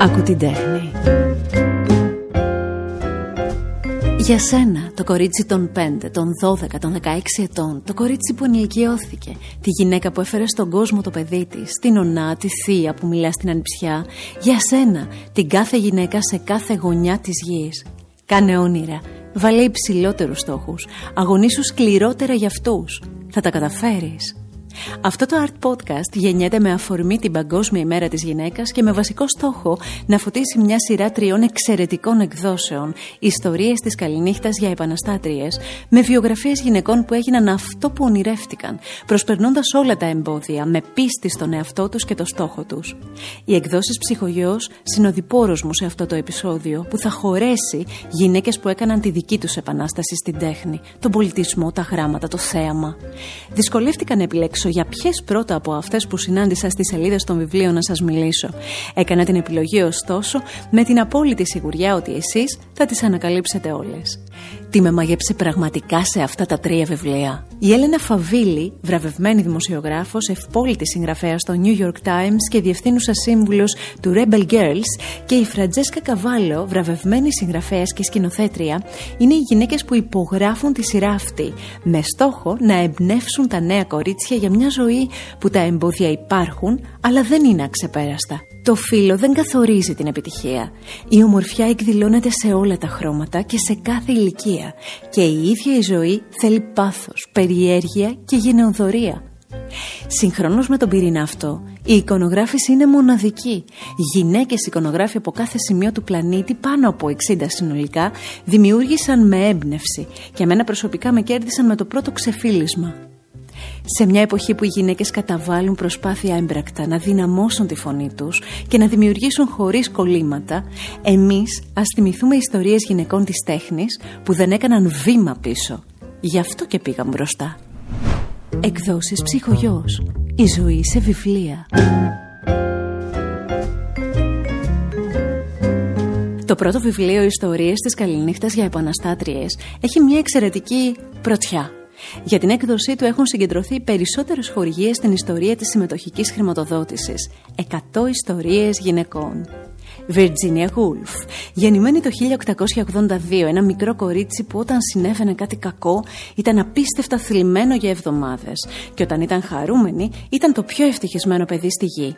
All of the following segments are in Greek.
Άκου την τέχνη. Για σένα, το κορίτσι των 5, των 12, των 16 ετών, το κορίτσι που ενηλικιώθηκε, τη γυναίκα που έφερε στον κόσμο το παιδί της, την ονά, τη θεία που μιλά στην ανιψιά, για σένα, την κάθε γυναίκα σε κάθε γωνιά της γης. Κάνε όνειρα, βάλε υψηλότερους στόχους, αγωνίσου σκληρότερα για αυτούς. Θα τα καταφέρεις. Αυτό το Art Podcast γεννιέται με αφορμή την Παγκόσμια ημέρα της γυναίκας και με βασικό στόχο να φωτίσει μια σειρά τριών εξαιρετικών εκδόσεων ιστορίες της καληνύχτας για επαναστάτριες με βιογραφίες γυναικών που έγιναν αυτό που ονειρεύτηκαν προσπερνώντας όλα τα εμπόδια με πίστη στον εαυτό τους και το στόχο τους. Οι εκδόσεις ψυχογειός συνοδοιπόρος μου σε αυτό το επεισόδιο που θα χωρέσει γυναίκες που έκαναν τη δική τους επανάσταση στην τέχνη, τον πολιτισμό, τα γράμματα, το θέαμα. Δυσκολεύτηκα να επιλέξω για ποιες πρώτα από αυτές που συνάντησα στις σελίδες των βιβλίων να σας μιλήσω. Έκανα την επιλογή ωστόσο με την απόλυτη σιγουριά ότι εσείς θα τις ανακαλύψετε όλες. Τι με μαγέψε πραγματικά σε αυτά τα τρία βιβλία. Η Έλενα Φαβίλη, βραβευμένη δημοσιογράφος, ευπόλυτη συγγραφέας στο New York Times και διευθύνουσα σύμβουλος του Rebel Girls και η Φραντζέσκα Καβάλο, βραβευμένη συγγραφέας και σκηνοθέτρια, είναι οι γυναίκες που υπογράφουν τη σειρά αυτή, με στόχο να εμπνεύσουν τα νέα κορίτσια για μια ζωή που τα εμπόδια υπάρχουν, αλλά δεν είναι αξεπέραστα. Το φύλλο δεν καθορίζει την επιτυχία. Η ομορφιά εκδηλώνεται σε όλα τα χρώματα και σε κάθε ηλικία και η ίδια η ζωή θέλει πάθος, περιέργεια και γενεοδορία. Συγχρόνως με τον πυρήνα αυτό, η εικονογράφηση είναι μοναδική. Γυναίκες εικονογράφοι από κάθε σημείο του πλανήτη, πάνω από 60 συνολικά, δημιούργησαν με έμπνευση και εμένα προσωπικά με κέρδισαν με το πρώτο ξεφύλισμα. Σε μια εποχή που οι γυναίκες καταβάλουν προσπάθεια έμπρακτα να δυναμώσουν τη φωνή τους και να δημιουργήσουν χωρίς κολλήματα, εμείς ας θυμηθούμε ιστορίες γυναικών της τέχνης που δεν έκαναν βήμα πίσω. Γι' αυτό και πήγαν μπροστά. Εκδόσεις ψυχογιός. Η ζωή σε βιβλία. Το πρώτο βιβλίο «Ιστορίες της Καληνύχτας για επαναστάτριες» έχει μια εξαιρετική πρωτιά. Για την έκδοσή του έχουν συγκεντρωθεί περισσότερες χορηγίες στην ιστορία της συμμετοχικής χρηματοδότησης. 100 ιστορίες γυναικών. Virginia Woolf, γεννημένη το 1882, ένα μικρό κορίτσι που όταν συνέβαινε κάτι κακό ήταν απίστευτα θλιμμένο για εβδομάδες και όταν ήταν χαρούμενη ήταν το πιο ευτυχισμένο παιδί στη γη.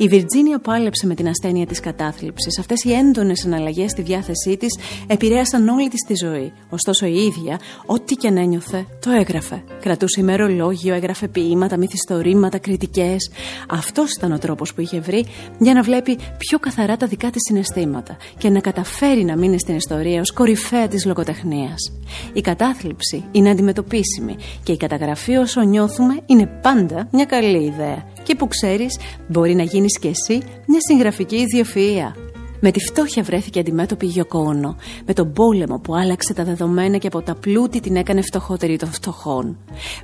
Η Βιρτζίνια πάλεψε με την ασθένεια της κατάθλιψης. Αυτές οι έντονες εναλλαγέ στη διάθεσή της επηρέασαν όλη της τη ζωή. Ωστόσο η ίδια, ό,τι και αν ένιωθε, το έγραφε. Κρατούσε ημερολόγιο, έγραφε ποίηματα, μυθιστορήματα, κριτικές. Αυτός ήταν ο τρόπος που είχε βρει για να βλέπει πιο καθαρά τα δικά της συναισθήματα και να καταφέρει να μείνει στην ιστορία ως κορυφαία της λογοτεχνίας. Η κατάθλιψη είναι αντιμετωπίσιμη και η καταγραφή όσο νιώθουμε είναι πάντα μια καλή ιδέα και που ξέρεις μπορεί να γίνεις και εσύ μια συγγραφική ιδιοφυΐα. Με τη φτώχεια βρέθηκε αντιμέτωπη η Γιοκόνο, με τον πόλεμο που άλλαξε τα δεδομένα και από τα πλούτη την έκανε φτωχότερη των φτωχών.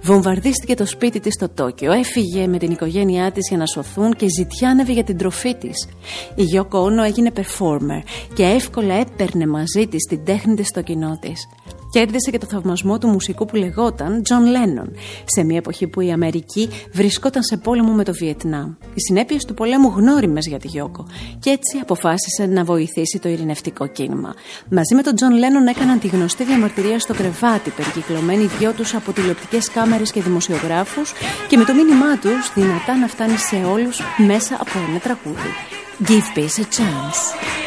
Βομβαρδίστηκε το σπίτι της στο Τόκιο, έφυγε με την οικογένειά της για να σωθούν και ζητιάνευε για την τροφή της. Η Γιοκόνο έγινε performer και εύκολα έπαιρνε μαζί της την τέχνη της στο κοινό της. Κέρδισε και το θαυμασμό του μουσικού που λεγόταν John Lennon, σε μια εποχή που η Αμερική βρισκόταν σε πόλεμο με το Βιετνάμ. Οι συνέπειες του πολέμου γνώριμες για τη Γιώκο και έτσι αποφάσισε να βοηθήσει το ειρηνευτικό κίνημα. Μαζί με τον John Lennon έκαναν τη γνωστή διαμαρτυρία στο κρεβάτι, περικυκλωμένοι οι δυο τους από τηλεοπτικές κάμερες και δημοσιογράφους και με το μήνυμά τους δυνατά να φτάνει σε όλους μέσα από ένα τραγούδι. Give peace a chance.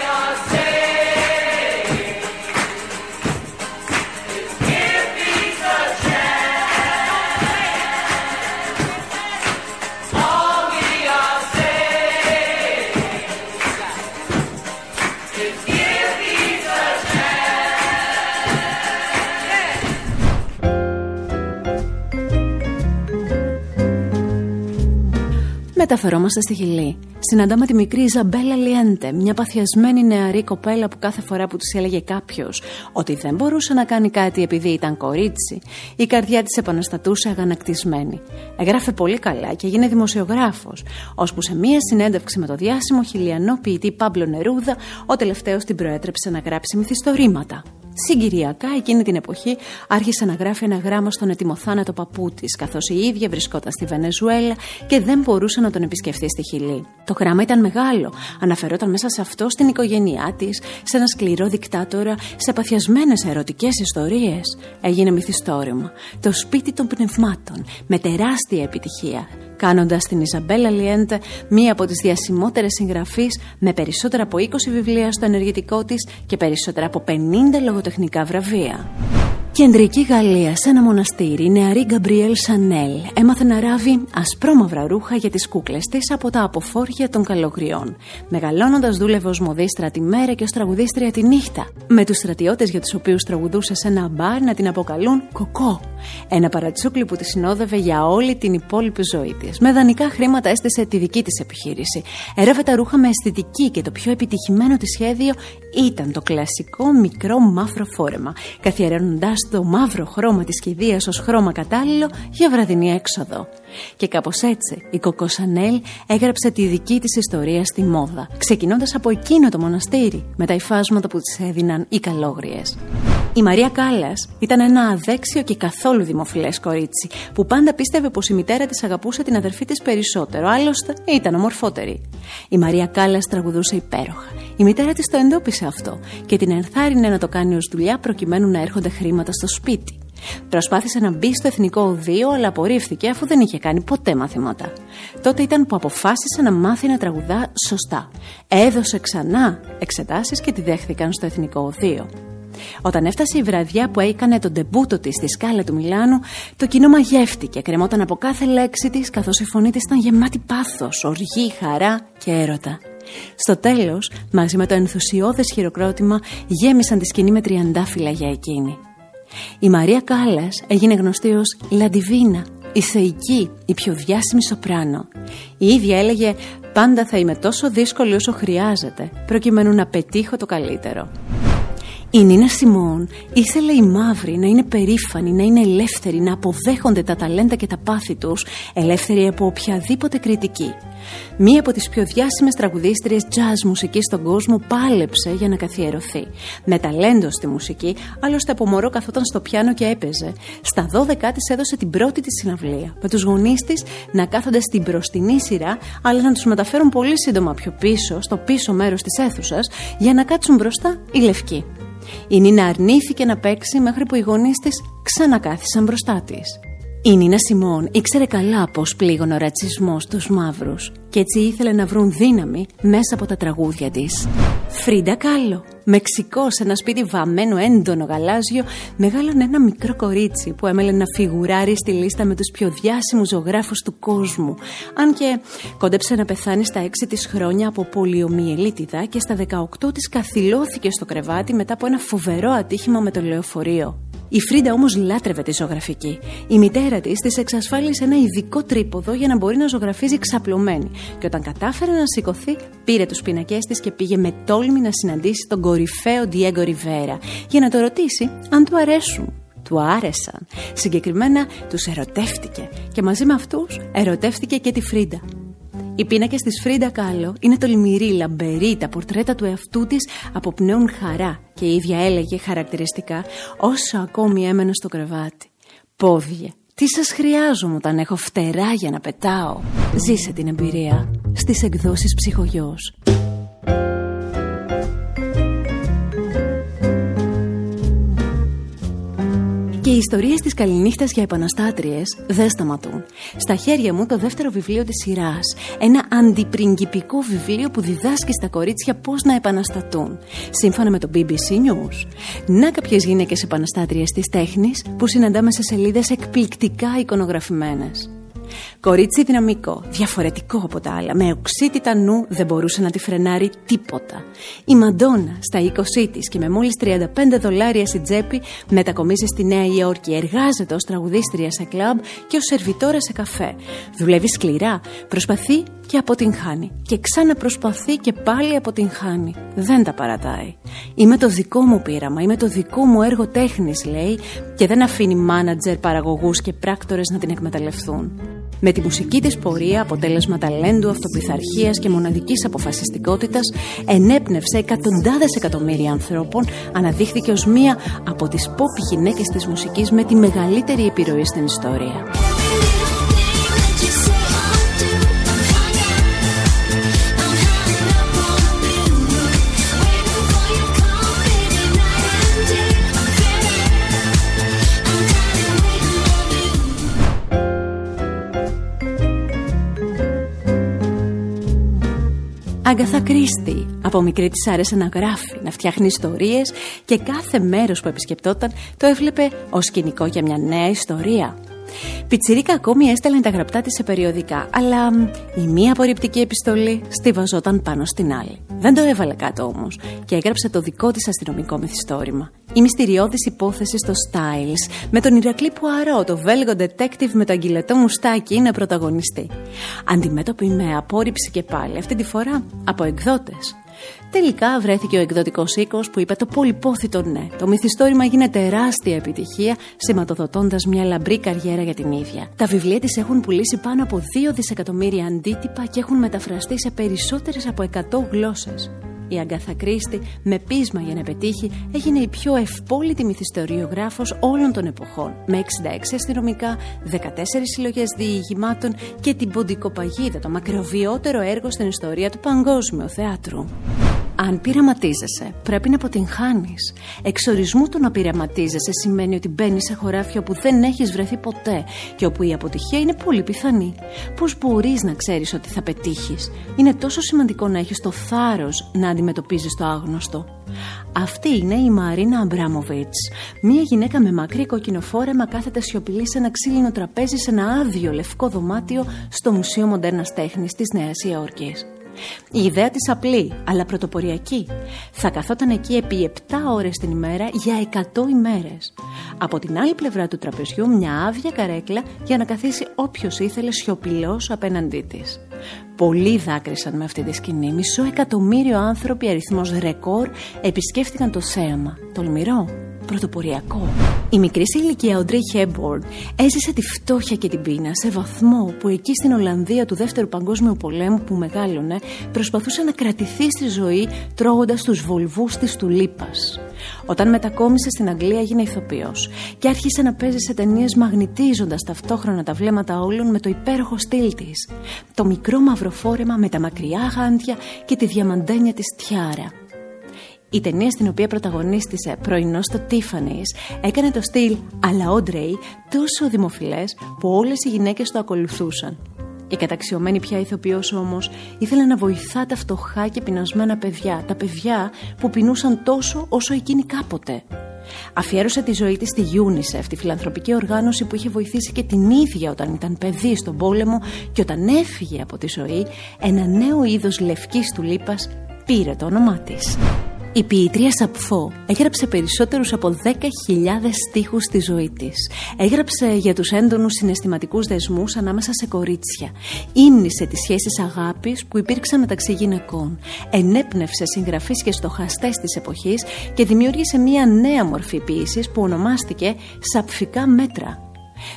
Μεταφερόμαστε στη Χιλή. Συναντάμε τη μικρή Ιζαμπέλα Λιέντε, μια παθιασμένη νεαρή κοπέλα που κάθε φορά που της έλεγε κάποιος ότι δεν μπορούσε να κάνει κάτι επειδή ήταν κορίτσι, η καρδιά της επαναστατούσε αγανακτισμένη. Εγγράφε πολύ καλά και έγινε δημοσιογράφος, ώσπου σε μία συνέντευξη με το διάσημο χιλιανό ποιητή Πάμπλο Νερούδα, ο τελευταίος την προέτρεψε να γράψει μυθιστορήματα. Συγκυριακά εκείνη την εποχή άρχισε να γράφει ένα γράμμα στον ετοιμοθάνατο παππού της, καθώς η ίδια βρισκόταν στη Βενεζουέλα και δεν μπορούσε να τον επισκεφθεί στη Χιλή. Το γράμμα ήταν μεγάλο. Αναφερόταν μέσα σε αυτό στην οικογένειά της, σε ένα σκληρό δικτάτορα, σε παθιασμένες ερωτικές ιστορίες. Έγινε μυθιστόρημα. Το σπίτι των πνευμάτων, με τεράστια επιτυχία κάνοντας την Ιζαμπέλα Λιέντε μία από τις διασημότερες συγγραφείς με περισσότερα από 20 βιβλία στο ενεργητικό της και περισσότερα από 50 λογοτεχνικά βραβεία. Κεντρική Γαλλία, σε ένα μοναστήρι, η νεαρή Γκαμπριέλ Σανέλ έμαθε να ράβει ασπρόμαυρα ρούχα για τις κούκλες της από τα αποφόρια των καλογριών. Μεγαλώνοντας, δούλευε ως μοδίστρα τη μέρα και ως τραγουδίστρια τη νύχτα. Με τους στρατιώτες για τους οποίους τραγουδούσε σε ένα μπαρ να την αποκαλούν Κοκό. Ένα παρατσούκλι που τη συνόδευε για όλη την υπόλοιπη ζωή της. Με δανεικά χρήματα έστησε τη δική της επιχείρηση. Έραβε τα ρούχα με αισθητική και το πιο επιτυχημένο της σχέδιο ήταν το κλασικό μικρό μαύρο φόρεμα, καθιερώνοντας το μαύρο χρώμα της κηδείας ως χρώμα κατάλληλο για βραδινή έξοδο. Και κάπως έτσι η Κοκό Σανέλ έγραψε τη δική της ιστορία στη μόδα, ξεκινώντας από εκείνο το μοναστήρι με τα υφάσματα που της έδιναν οι καλόγριες. Η Μαρία Κάλλας ήταν ένα αδέξιο και καθόλου δημοφιλές κορίτσι, που πάντα πίστευε πως η μητέρα της αγαπούσε την αδερφή της περισσότερο, άλλωστε ήταν ομορφότερη. Η Μαρία Κάλλας τραγουδούσε υπέροχα. Η μητέρα της το εντόπισε αυτό και την ενθάρρυνε να το κάνει ως δουλειά προκειμένου να έρχονται χρήματα στο σπίτι. Προσπάθησε να μπει στο εθνικό οδείο, αλλά απορρίφθηκε αφού δεν είχε κάνει ποτέ μαθήματα. Τότε ήταν που αποφάσισε να μάθει να τραγουδά σωστά. Έδωσε ξανά εξετάσεις και τη δέχθηκαν στο εθνικό οδείο. Όταν έφτασε η βραδιά που έκανε τον τεμπούτο της στη σκάλα του Μιλάνου, το κοινό μαγεύτηκε, κρεμόταν από κάθε λέξη της, καθώς η φωνή της ήταν γεμάτη πάθος, οργή, χαρά και έρωτα. Στο τέλος, μαζί με το ενθουσιώδες χειροκρότημα, γέμισαν τη σκηνή με τριαντάφυλλα για εκείνη. Η Μαρία Κάλλας έγινε γνωστή ως Λαντιβίνα, η θεϊκή, η πιο διάσημη σοπράνο. Η ίδια έλεγε «Πάντα θα είμαι τόσο δύσκολη όσο χρειάζεται, προκειμένου να πετύχω το καλύτερο». Η Νίνα Σιμών ήθελε οι μαύροι να είναι περήφανοι, να είναι ελεύθεροι, να αποδέχονται τα ταλέντα και τα πάθη τους, ελεύθεροι από οποιαδήποτε κριτική. Μία από τις πιο διάσημες τραγουδίστριες jazz μουσικής στον κόσμο πάλεψε για να καθιερωθεί. Με ταλέντο στη μουσική, άλλωστε από μωρό καθόταν στο πιάνο και έπαιζε. Στα 12 της έδωσε την πρώτη της συναυλία, με τους γονείς της να κάθονται στην μπροστινή σειρά, αλλά να τους μεταφέρουν πολύ σύντομα πιο πίσω, στο πίσω μέρος της αίθουσας, για να κάτσουν μπροστά οι λευκοί. Η Νίνα αρνήθηκε να παίξει μέχρι που οι γονείς της ξανακάθισαν μπροστά της. Η Νίνα Σιμών ήξερε καλά πώς πλήγωνε ο ρατσισμός τους μαύρους και έτσι ήθελε να βρουν δύναμη μέσα από τα τραγούδια της. Φρίντα Κάλλο, Μεξικό, σε ένα σπίτι βαμμένο έντονο γαλάζιο, μεγάλωνε ένα μικρό κορίτσι που έμελε να φιγουράρει στη λίστα με τους πιο διάσημους ζωγράφους του κόσμου. Αν και κόντεψε να πεθάνει στα 6 της χρόνια από πολιομυελίτιδα και στα 18 της καθυλώθηκε στο κρεβάτι μετά από ένα φοβερό ατύχημα με το λεωφορείο. Η Φρίντα όμως λάτρευε τη ζωγραφική. Η μητέρα της της εξασφάλισε ένα ειδικό τρίποδο για να μπορεί να ζωγραφίζει ξαπλωμένη. Και όταν κατάφερε να σηκωθεί, πήρε τους πίνακές της και πήγε με τόλμη να συναντήσει τον κορυφαίο Διέγκο Ριβέρα για να τον ρωτήσει αν του αρέσουν. Του άρεσαν. Συγκεκριμένα τους ερωτεύτηκε και μαζί με αυτούς ερωτεύτηκε και τη Φρίντα. Οι πίνακες της Φρίντα Κάλο είναι τολμηροί, λαμπεροί, τα πορτρέτα του εαυτού της αποπνέουν χαρά και η ίδια έλεγε χαρακτηριστικά όσο ακόμη έμενε στο κρεβάτι. Πόδια, τι σας χρειάζομαι όταν έχω φτερά για να πετάω; Ζήσε την εμπειρία στις εκδόσεις ψυχογιός. Και οι ιστορίες της καληνύχτας για επαναστάτριες δεν σταματούν. Στα χέρια μου το δεύτερο βιβλίο της σειράς. Ένα αντιπριγκυπικό βιβλίο που διδάσκει στα κορίτσια πώς να επαναστατούν. Σύμφωνα με το BBC News. Να κάποιες γυναίκες επαναστάτριες της τέχνης που συναντάμε σε σελίδες εκπληκτικά εικονογραφημένες. Κορίτσι δυναμικό, διαφορετικό από τα άλλα, με οξύτητα νου δεν μπορούσε να τη φρενάρει τίποτα. Η Μαντόνα στα 20 της και με μόλις 35 δολάρια στην τσέπη μετακομίζει στη Νέα Υόρκη, εργάζεται ως τραγουδίστρια σε κλαμπ και ως σερβιτόρα σε καφέ. Δουλεύει σκληρά, προσπαθεί και αποτυγχάνει. Και ξαναπροσπαθεί και πάλι αποτυγχάνει. Δεν τα παρατάει. Είμαι το δικό μου πείραμα, είμαι το δικό μου έργο τέχνης λέει και δεν αφήνει μάνατζερ, παραγωγούς και πράκτορες να την εκμεταλλευτούν. Με τη μουσική της πορεία, αποτέλεσμα ταλέντου, αυτοπιθαρχίας και μοναδικής αποφασιστικότητας, ενέπνευσε εκατοντάδες εκατομμύρια ανθρώπων, αναδείχθηκε ως μία από τις pop γυναίκες της μουσικής με τη μεγαλύτερη επιρροή στην ιστορία. Άγκαθα Κρίστη. Από μικρή της άρεσε να γράφει, να φτιάχνει ιστορίες και κάθε μέρος που επισκεπτόταν το έβλεπε ως σκηνικό για μια νέα ιστορία. Πιτσιρίκα ακόμη έστελνε τα γραπτά της σε περιοδικά, αλλά η μία απορριπτική επιστολή στιβαζόταν πάνω στην άλλη. Δεν το έβαλε κάτω όμως και έγραψε το δικό της αστυνομικό μυθιστόρημα. Η μυστηριώδης υπόθεση στο Styles με τον Ηρακλή Πουαρό, το Βέλγο detective με το αγγυλετό μουστάκι, είναι πρωταγωνιστή. Αντιμέτωπη με απόρριψη και πάλι, αυτή τη φορά από εκδότες. Τελικά βρέθηκε ο εκδοτικός οίκος που είπε το πολυπόθητο ναι. Το μυθιστόρημα γίνεται τεράστια επιτυχία, σηματοδοτώντας μια λαμπρή καριέρα για την ίδια. Τα βιβλία της έχουν πουλήσει πάνω από 2 δισεκατομμύρια αντίτυπα και έχουν μεταφραστεί σε περισσότερες από 100 γλώσσες. Η Αγκάθα Κρίστη, με πείσμα για να πετύχει, έγινε η πιο ευπόλυτη μυθιστοριογράφος όλων των εποχών. Με 66 αστυνομικά, 14 συλλογές διηγημάτων και την Ποντικοπαγίδα, το μακροβιότερο έργο στην ιστορία του παγκόσμιου θεάτρου. Αν πειραματίζεσαι, πρέπει να αποτυγχάνεις. Εξορισμού το να πειραματίζεσαι σημαίνει ότι μπαίνεις σε χωράφια που δεν έχεις βρεθεί ποτέ και όπου η αποτυχία είναι πολύ πιθανή. Πώς μπορείς να ξέρεις ότι θα πετύχεις, Είναι τόσο σημαντικό να έχεις το θάρρος να αντιμετωπίζεις το άγνωστο. Αυτή είναι η Μαρίνα Αμπράμοβιτς. Μία γυναίκα με μακρύ κοκκινοφόρεμα κάθεται σιωπηλή σε ένα ξύλινο τραπέζι σε ένα άδειο λευκό δωμάτιο στο Μουσείο Μοντέρνας Τέχνης της Νέας Υόρκης. Η ιδέα της απλή, αλλά πρωτοποριακή. Θα καθόταν εκεί επί 7 ώρες την ημέρα για 100 ημέρες. Από την άλλη πλευρά του τραπεζιού μια άδεια καρέκλα για να καθίσει όποιος ήθελε σιωπηλός απέναντί της. Πολλοί δάκρυσαν με αυτή τη σκηνή. Μισό εκατομμύριο άνθρωποι, αριθμός ρεκόρ, επισκέφτηκαν το θέαμα. Τολμηρό, πρωτοποριακό. Η μικρή σε ηλικία ο Ντρέι Χέμπορν έζησε τη φτώχεια και την πείνα σε βαθμό που εκεί στην Ολλανδία του Δεύτερου Παγκόσμιου Πολέμου που μεγάλωνε προσπαθούσε να κρατηθεί στη ζωή τρώγοντας τους βολβούς της τουλίπας. Όταν μετακόμισε στην Αγγλία έγινε ηθοποιός και άρχισε να παίζει σε ταινίες μαγνητίζοντας ταυτόχρονα τα βλέμματα όλων με το υπέροχο στυλ της. Το μικρό μαυροφόρεμα με τα μακριά γάντια και τη διαμαντένια της τιάρα. Η ταινία στην οποία πρωταγωνίστησε πρωινός στο Tiffany's έκανε το στυλ αλλά Όντρεϊ τόσο δημοφιλές που όλες οι γυναίκες το ακολουθούσαν. Η καταξιωμένη πια ηθοποιός όμως ήθελε να βοηθά τα φτωχά και πεινασμένα παιδιά, τα παιδιά που πεινούσαν τόσο όσο εκείνη κάποτε. Αφιέρωσε τη ζωή της στη UNICEF, τη φιλανθρωπική οργάνωση που είχε βοηθήσει και την ίδια όταν ήταν παιδί στον πόλεμο και όταν έφυγε από τη ζωή, ένα νέο είδος λευκής τουλίπας πήρε το όνομά της. Η ποιήτρια Σαπφό έγραψε περισσότερους από 10.000 στίχους στη ζωή της. Έγραψε για τους έντονους συναισθηματικούς δεσμούς ανάμεσα σε κορίτσια. Ήμνησε τις σχέσεις αγάπης που υπήρξαν μεταξύ γυναικών. Ενέπνευσε συγγραφείς και στοχαστές της εποχής και δημιούργησε μια νέα μορφή ποιήσης που ονομάστηκε «Σαπφικά μέτρα»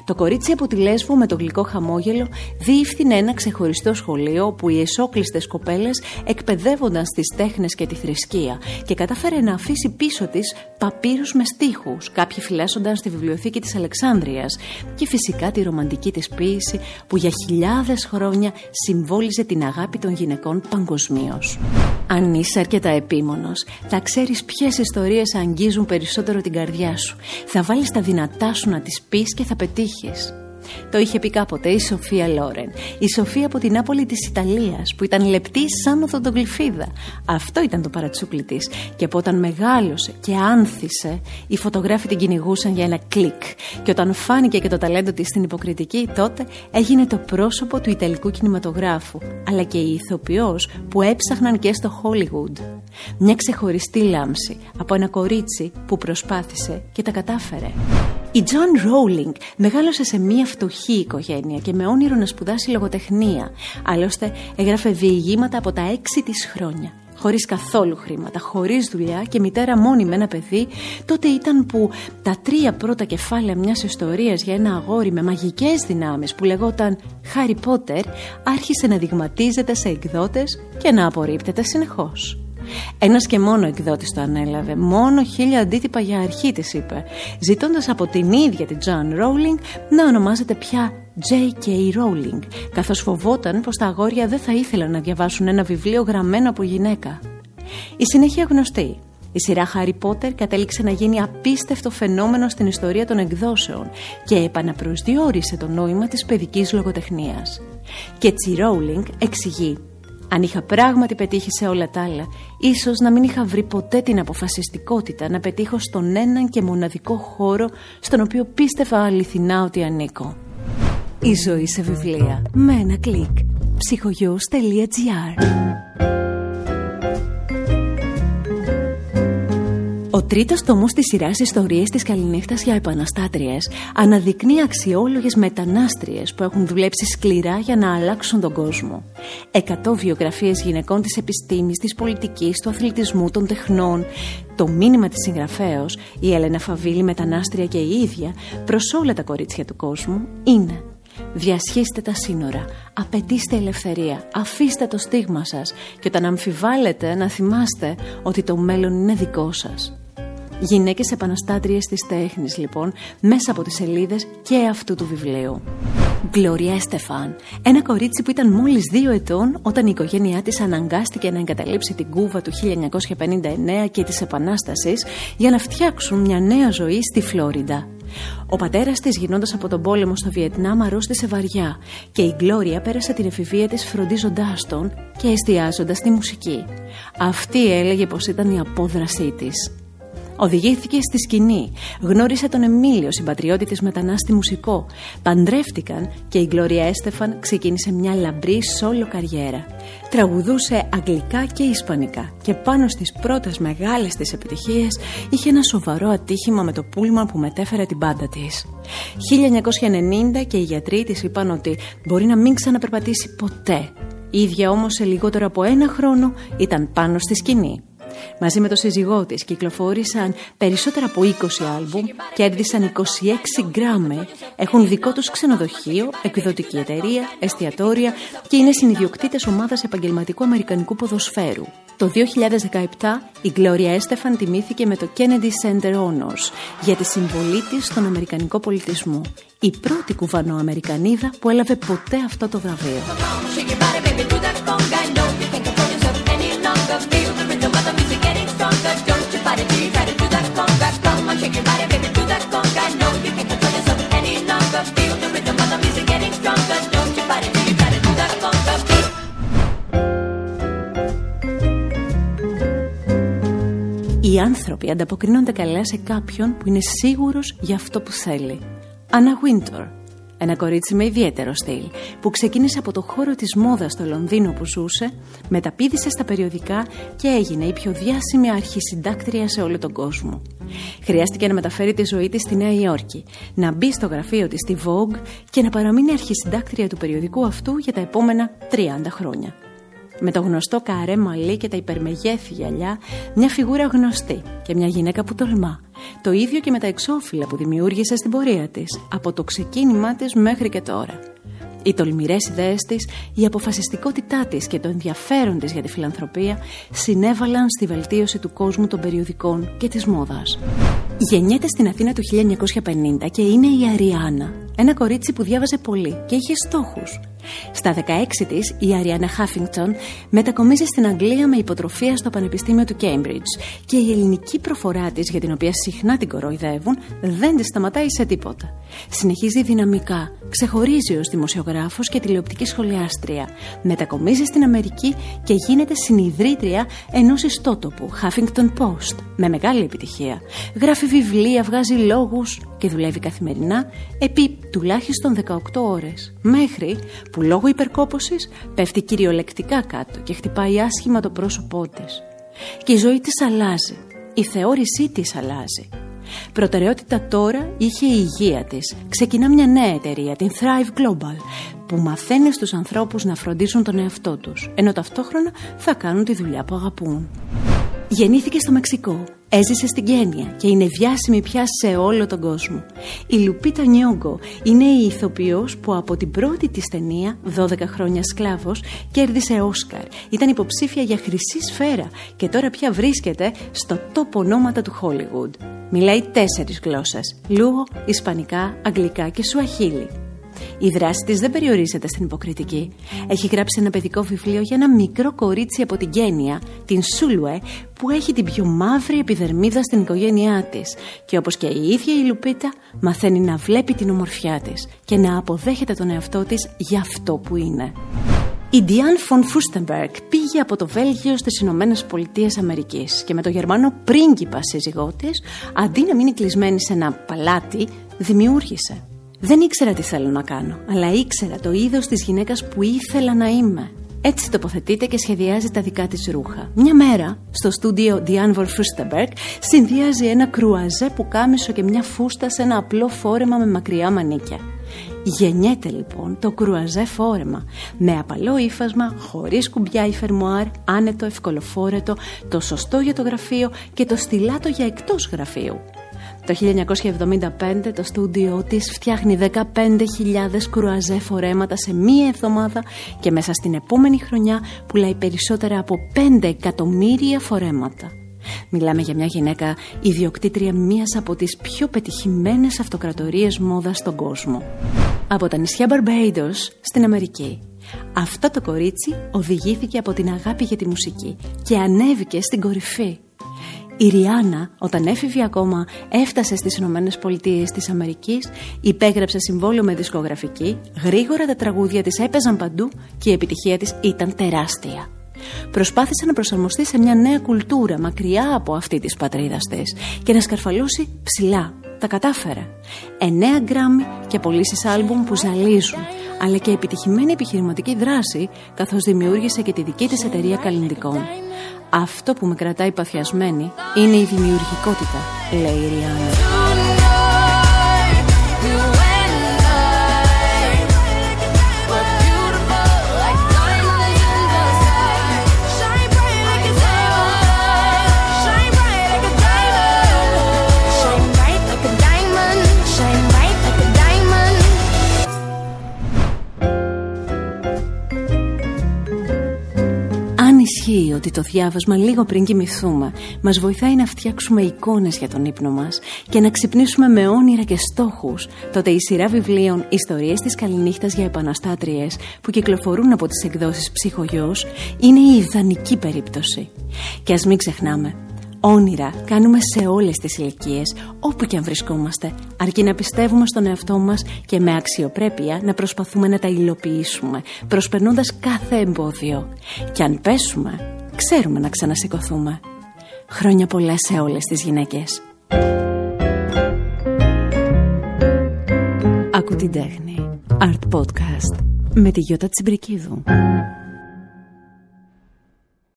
Το κορίτσι από τη Λέσβο με το γλυκό χαμόγελο διεύθυνε ένα ξεχωριστό σχολείο όπου οι εσόκλειστες κοπέλες εκπαιδεύονταν στις τέχνες και τη θρησκεία και κατάφερε να αφήσει πίσω της παπύρους με στίχους, κάποιοι φυλάσσονταν στη βιβλιοθήκη της Αλεξάνδρειας και φυσικά τη ρομαντική της ποίηση που για χιλιάδες χρόνια συμβόλιζε την αγάπη των γυναικών παγκοσμίως. Αν είσαι αρκετά επίμονος, θα ξέρεις ποιες ιστορίες αγγίζουν περισσότερο την καρδιά σου. Θα βάλεις τα δυνατά σου να τις πεις και θα πετύχεις. Το είχε πει κάποτε η Σοφία Λόρεν. Η Σοφία από την Νάπολη της Ιταλίας, που ήταν λεπτή σαν οδοντογλυφίδα. Αυτό ήταν το παρατσούκλι της. Και από όταν μεγάλωσε και άνθησε, οι φωτογράφοι την κυνηγούσαν για ένα κλικ. Και όταν φάνηκε και το ταλέντο της στην υποκριτική, τότε έγινε το πρόσωπο του Ιταλικού κινηματογράφου, αλλά και η ηθοποιός που έψαχναν και στο Hollywood. Μια ξεχωριστή λάμψη από ένα κορίτσι που προσπάθησε και τα κατάφερε. Η Τζόαν Ρόουλινγκ μεγάλωσε σε μια φτωχή οικογένεια και με όνειρο να σπουδάσει λογοτεχνία. Άλλωστε έγραφε διηγήματα από τα έξι της χρόνια. χωρίς καθόλου χρήματα, χωρίς δουλειά και μητέρα μόνη με ένα παιδί, τότε ήταν που τα τρία πρώτα κεφάλαια μιας ιστορίας για ένα αγόρι με μαγικές δυνάμεις που λεγόταν Χάρι Πότερ άρχισε να δειγματίζεται σε εκδότες και να απορρίπτεται συνεχώς. Ένας και μόνο εκδότης το ανέλαβε. Μόνο χίλια αντίτυπα για αρχή, της είπε, ζητώντας από την ίδια την Τζόαν Rowling να ονομάζεται πια J.K. Rowling, καθώς φοβόταν πως τα αγόρια δεν θα ήθελαν να διαβάσουν ένα βιβλίο γραμμένο από γυναίκα. Η συνέχεια γνωστή. Η σειρά Harry Potter κατέληξε να γίνει απίστευτο φαινόμενο στην ιστορία των εκδόσεων και επαναπροσδιορίσε το νόημα της παιδικής λογοτεχνίας. Και έτσι Rowling εξηγεί αν είχα πράγματι πετύχει σε όλα τα άλλα, ίσως να μην είχα βρει ποτέ την αποφασιστικότητα να πετύχω στον έναν και μοναδικό χώρο στον οποίο πίστευα αληθινά ότι ανήκω. Η ζωή σε βιβλία. Με ένα κλικ. ψυχογιός.gr Ο τρίτος τομό της σειράς Ιστορίες της Καληνύχτας για Επαναστάτριες αναδεικνύει αξιόλογες μετανάστριες που έχουν δουλέψει σκληρά για να αλλάξουν τον κόσμο. Εκατό βιογραφίες γυναικών της επιστήμης, της πολιτικής, του αθλητισμού, των τεχνών. Το μήνυμα της συγγραφέως, η Έλενα Φαβίλη, μετανάστρια και η ίδια, προς όλα τα κορίτσια του κόσμου, είναι Διασχίστε τα σύνορα, απαιτήστε ελευθερία, αφήστε το στίγμα σας και όταν αμφιβάλλετε να θυμάστε ότι το μέλλον είναι δικό σας. Γυναίκες επαναστάτριες της τέχνης λοιπόν μέσα από τις σελίδες και αυτού του βιβλίου. Γκλωρία Στεφάν, ένα κορίτσι που ήταν μόλις δύο ετών όταν η οικογένειά της αναγκάστηκε να εγκαταλείψει την Κούβα του 1959 και της Επανάστασης για να φτιάξουν μια νέα ζωή στη Φλόριντα. Ο πατέρας της γυρνώντας από τον πόλεμο στο Βιετνάμ αρρώστησε βαριά και η Γκλώρια πέρασε την εφηβεία της φροντίζοντάς τον και εστιάζοντας στη μουσική. Αυτή έλεγε πως ήταν η απόδρασή της. Οδηγήθηκε στη σκηνή. Γνώρισε τον Εμίλιο, συμπατριώτη της μετανάστη μουσικό. Παντρεύτηκαν και η Γκλωρία Έστεφαν ξεκίνησε μια λαμπρή σόλο καριέρα. Τραγουδούσε αγγλικά και ισπανικά και πάνω στις πρώτες μεγάλες της επιτυχίες είχε ένα σοβαρό ατύχημα με το πούλμα που μετέφερε την πάντα της. 1990 και οι γιατροί της είπαν ότι μπορεί να μην ξαναπερπατήσει ποτέ. Η ίδια όμως σε λιγότερο από ένα χρόνο ήταν πάνω στη σκηνή. Μαζί με το σύζυγό της κυκλοφόρησαν περισσότερα από 20 άλμπουμ, κέρδισαν 26 γκράμε, έχουν δικό τους ξενοδοχείο, εκδοτική εταιρεία, εστιατόρια και είναι συνειδιοκτήτες ομάδας επαγγελματικού αμερικανικού ποδοσφαίρου. Το 2017 η Gloria Estefan τιμήθηκε με το Kennedy Center Honors για τη συμβολή της στον αμερικανικό πολιτισμό. Η πρώτη κουβανοαμερικανίδα που έλαβε ποτέ αυτό το βραβείο. Οι άνθρωποι ανταποκρίνονται καλά σε κάποιον που είναι σίγουρος για αυτό που θέλει. Αννα Winter, ένα κορίτσι με ιδιαίτερο στυλ, που ξεκίνησε από το χώρο της μόδας στο Λονδίνο που ζούσε, μεταπίδησε στα περιοδικά και έγινε η πιο διάσημη αρχισυντάκτρια σε όλο τον κόσμο. Χρειάστηκε να μεταφέρει τη ζωή της στη Νέα Υόρκη, να μπει στο γραφείο της στη Vogue και να παραμείνει αρχισυντάκτρια του περιοδικού αυτού για τα επόμενα 30 χρόνια με το γνωστό καρέ μαλλί και τα υπερμεγέθη γυαλιά, μια φιγούρα γνωστή και μια γυναίκα που τολμά. Το ίδιο και με τα εξώφυλλα που δημιούργησε στην πορεία της, από το ξεκίνημά της μέχρι και τώρα. Οι τολμηρές ιδέες της, η αποφασιστικότητά της και το ενδιαφέρον της για τη φιλανθρωπία συνέβαλαν στη βελτίωση του κόσμου των περιοδικών και της μόδας. Γεννιέται στην Αθήνα το 1950 και είναι η Αριάννα, ένα κορίτσι που διάβαζε πολύ και είχε στόχους. Στα 16 της, η Αριάννα Χάφινγκτον μετακομίζει στην Αγγλία με υποτροφία στο Πανεπιστήμιο του Κέιμπριτζ και η ελληνική προφορά της, για την οποία συχνά την κοροϊδεύουν, δεν της σταματάει σε τίποτα. Συνεχίζει δυναμικά, ξεχωρίζει ως δημοσιογράφος και τηλεοπτική σχολιάστρια, μετακομίζει στην Αμερική και γίνεται συνειδρήτρια ενός ιστότοπου, Huffington Post, με μεγάλη επιτυχία. Γράφει βιβλία, βγάζει λόγους και δουλεύει καθημερινά επί τουλάχιστον 18 ώρες, μέχρι που λόγω υπερκόπωσης πέφτει κυριολεκτικά κάτω και χτυπάει άσχημα το πρόσωπό της. Και η ζωή της αλλάζει, η θεώρησή της αλλάζει. Προτεραιότητα τώρα είχε η υγεία της. Ξεκινά μια νέα εταιρεία, την Thrive Global, που μαθαίνει στους ανθρώπους να φροντίσουν τον εαυτό τους, ενώ ταυτόχρονα θα κάνουν τη δουλειά που αγαπούν. Γεννήθηκε στο Μεξικό, έζησε στην Κένια και είναι διάσημη πια σε όλο τον κόσμο. Η Λουπίτα Νιόγκο είναι η ηθοποιός που από την πρώτη της ταινία, 12 χρόνια σκλάβος, κέρδισε Όσκαρ. Ήταν υποψήφια για χρυσή σφαίρα και τώρα πια βρίσκεται στο τόπο ονόματα του Χόλιγουντ. Μιλάει τέσσερις γλώσσες, Λούγο, Ισπανικά, Αγγλικά και Σουαχίλι. Η δράση της δεν περιορίζεται στην υποκριτική. Έχει γράψει ένα παιδικό βιβλίο για ένα μικρό κορίτσι από την Κένια, την Σούλουε, που έχει την πιο μαύρη επιδερμίδα στην οικογένειά της. Και όπως και η ίδια η Λουπίτα, μαθαίνει να βλέπει την ομορφιά της και να αποδέχεται τον εαυτό της για αυτό που είναι. Η Diane von Furstenberg πήγε από το Βέλγιο στις Ηνωμένες Πολιτείες Αμερικής και με το Γερμανό πρίγκιπα σύζυγό της, αντί να μείνει κλεισμένη σε ένα παλάτι, δημιούργησε δεν ήξερα τι θέλω να κάνω, αλλά ήξερα το είδος της γυναίκας που ήθελα να είμαι. Έτσι τοποθετείται και σχεδιάζει τα δικά της ρούχα. Μια μέρα, στο στούντιο Diane Furstenberg, συνδυάζει ένα κρουαζέ που κάμισο και μια φούστα σε ένα απλό φόρεμα με μακριά μανίκια. Γεννιέται λοιπόν το κρουαζέ φόρεμα, με απαλό ύφασμα, χωρίς κουμπιά ή φερμοάρ, άνετο, ευκολοφόρετο, το σωστό για το γραφείο και το στυλάτο για εκτός γραφείου. Το 1975 το στούντιό της φτιάχνει 15.000 κρουαζέ φορέματα σε μία εβδομάδα και μέσα στην επόμενη χρονιά πουλάει περισσότερα από 5 εκατομμύρια φορέματα. Μιλάμε για μια γυναίκα ιδιοκτήτρια μίας από τις πιο πετυχημένες αυτοκρατορίες μόδας στον κόσμο. Από τα νησιά Barbados στην Αμερική. Αυτό το κορίτσι οδηγήθηκε από την αγάπη για τη μουσική και ανέβηκε στην κορυφή. Η Ριάννα, όταν έφηβε ακόμα, έφτασε στις Ηνωμένες Πολιτείες της Αμερικής, υπέγραψε συμβόλαιο με δισκογραφική, γρήγορα τα τραγούδια της έπαιζαν παντού και η επιτυχία της ήταν τεράστια. Προσπάθησε να προσαρμοστεί σε μια νέα κουλτούρα μακριά από αυτή της πατρίδας της και να σκαρφαλώσει ψηλά. Τα κατάφερε. Εννέα γκράμμι και πωλήσει άλμπουμ που ζαλίζουν, αλλά και επιτυχημένη επιχειρηματική δράση, καθώς δημιούργησε και τη δική της εταιρεία καλλιντικών. Αυτό που με κρατάει παθιασμένη είναι η δημιουργικότητα, λέει η Ριάννα. Ισχύει ότι το διάβασμα λίγο πριν κοιμηθούμε μας βοηθάει να φτιάξουμε εικόνες για τον ύπνο μας και να ξυπνήσουμε με όνειρα και στόχους, τότε η σειρά βιβλίων «Ιστορίες της καληνύχτας για επαναστάτριες» που κυκλοφορούν από τις εκδόσεις «Ψυχογιός» είναι η ιδανική περίπτωση. Και ας μην ξεχνάμε, Όνειρα κάνουμε σε όλες τις ηλικίες, όπου και αν βρισκόμαστε, αρκεί να πιστεύουμε στον εαυτό μας και με αξιοπρέπεια να προσπαθούμε να τα υλοποιήσουμε, προσπερνώντας κάθε εμπόδιο. Και αν πέσουμε, ξέρουμε να ξανασηκωθούμε. Χρόνια πολλά σε όλες τις γυναίκες. Ακού την τέχνη. Art Podcast με τη Γιώτα Τσιμπρικίδου.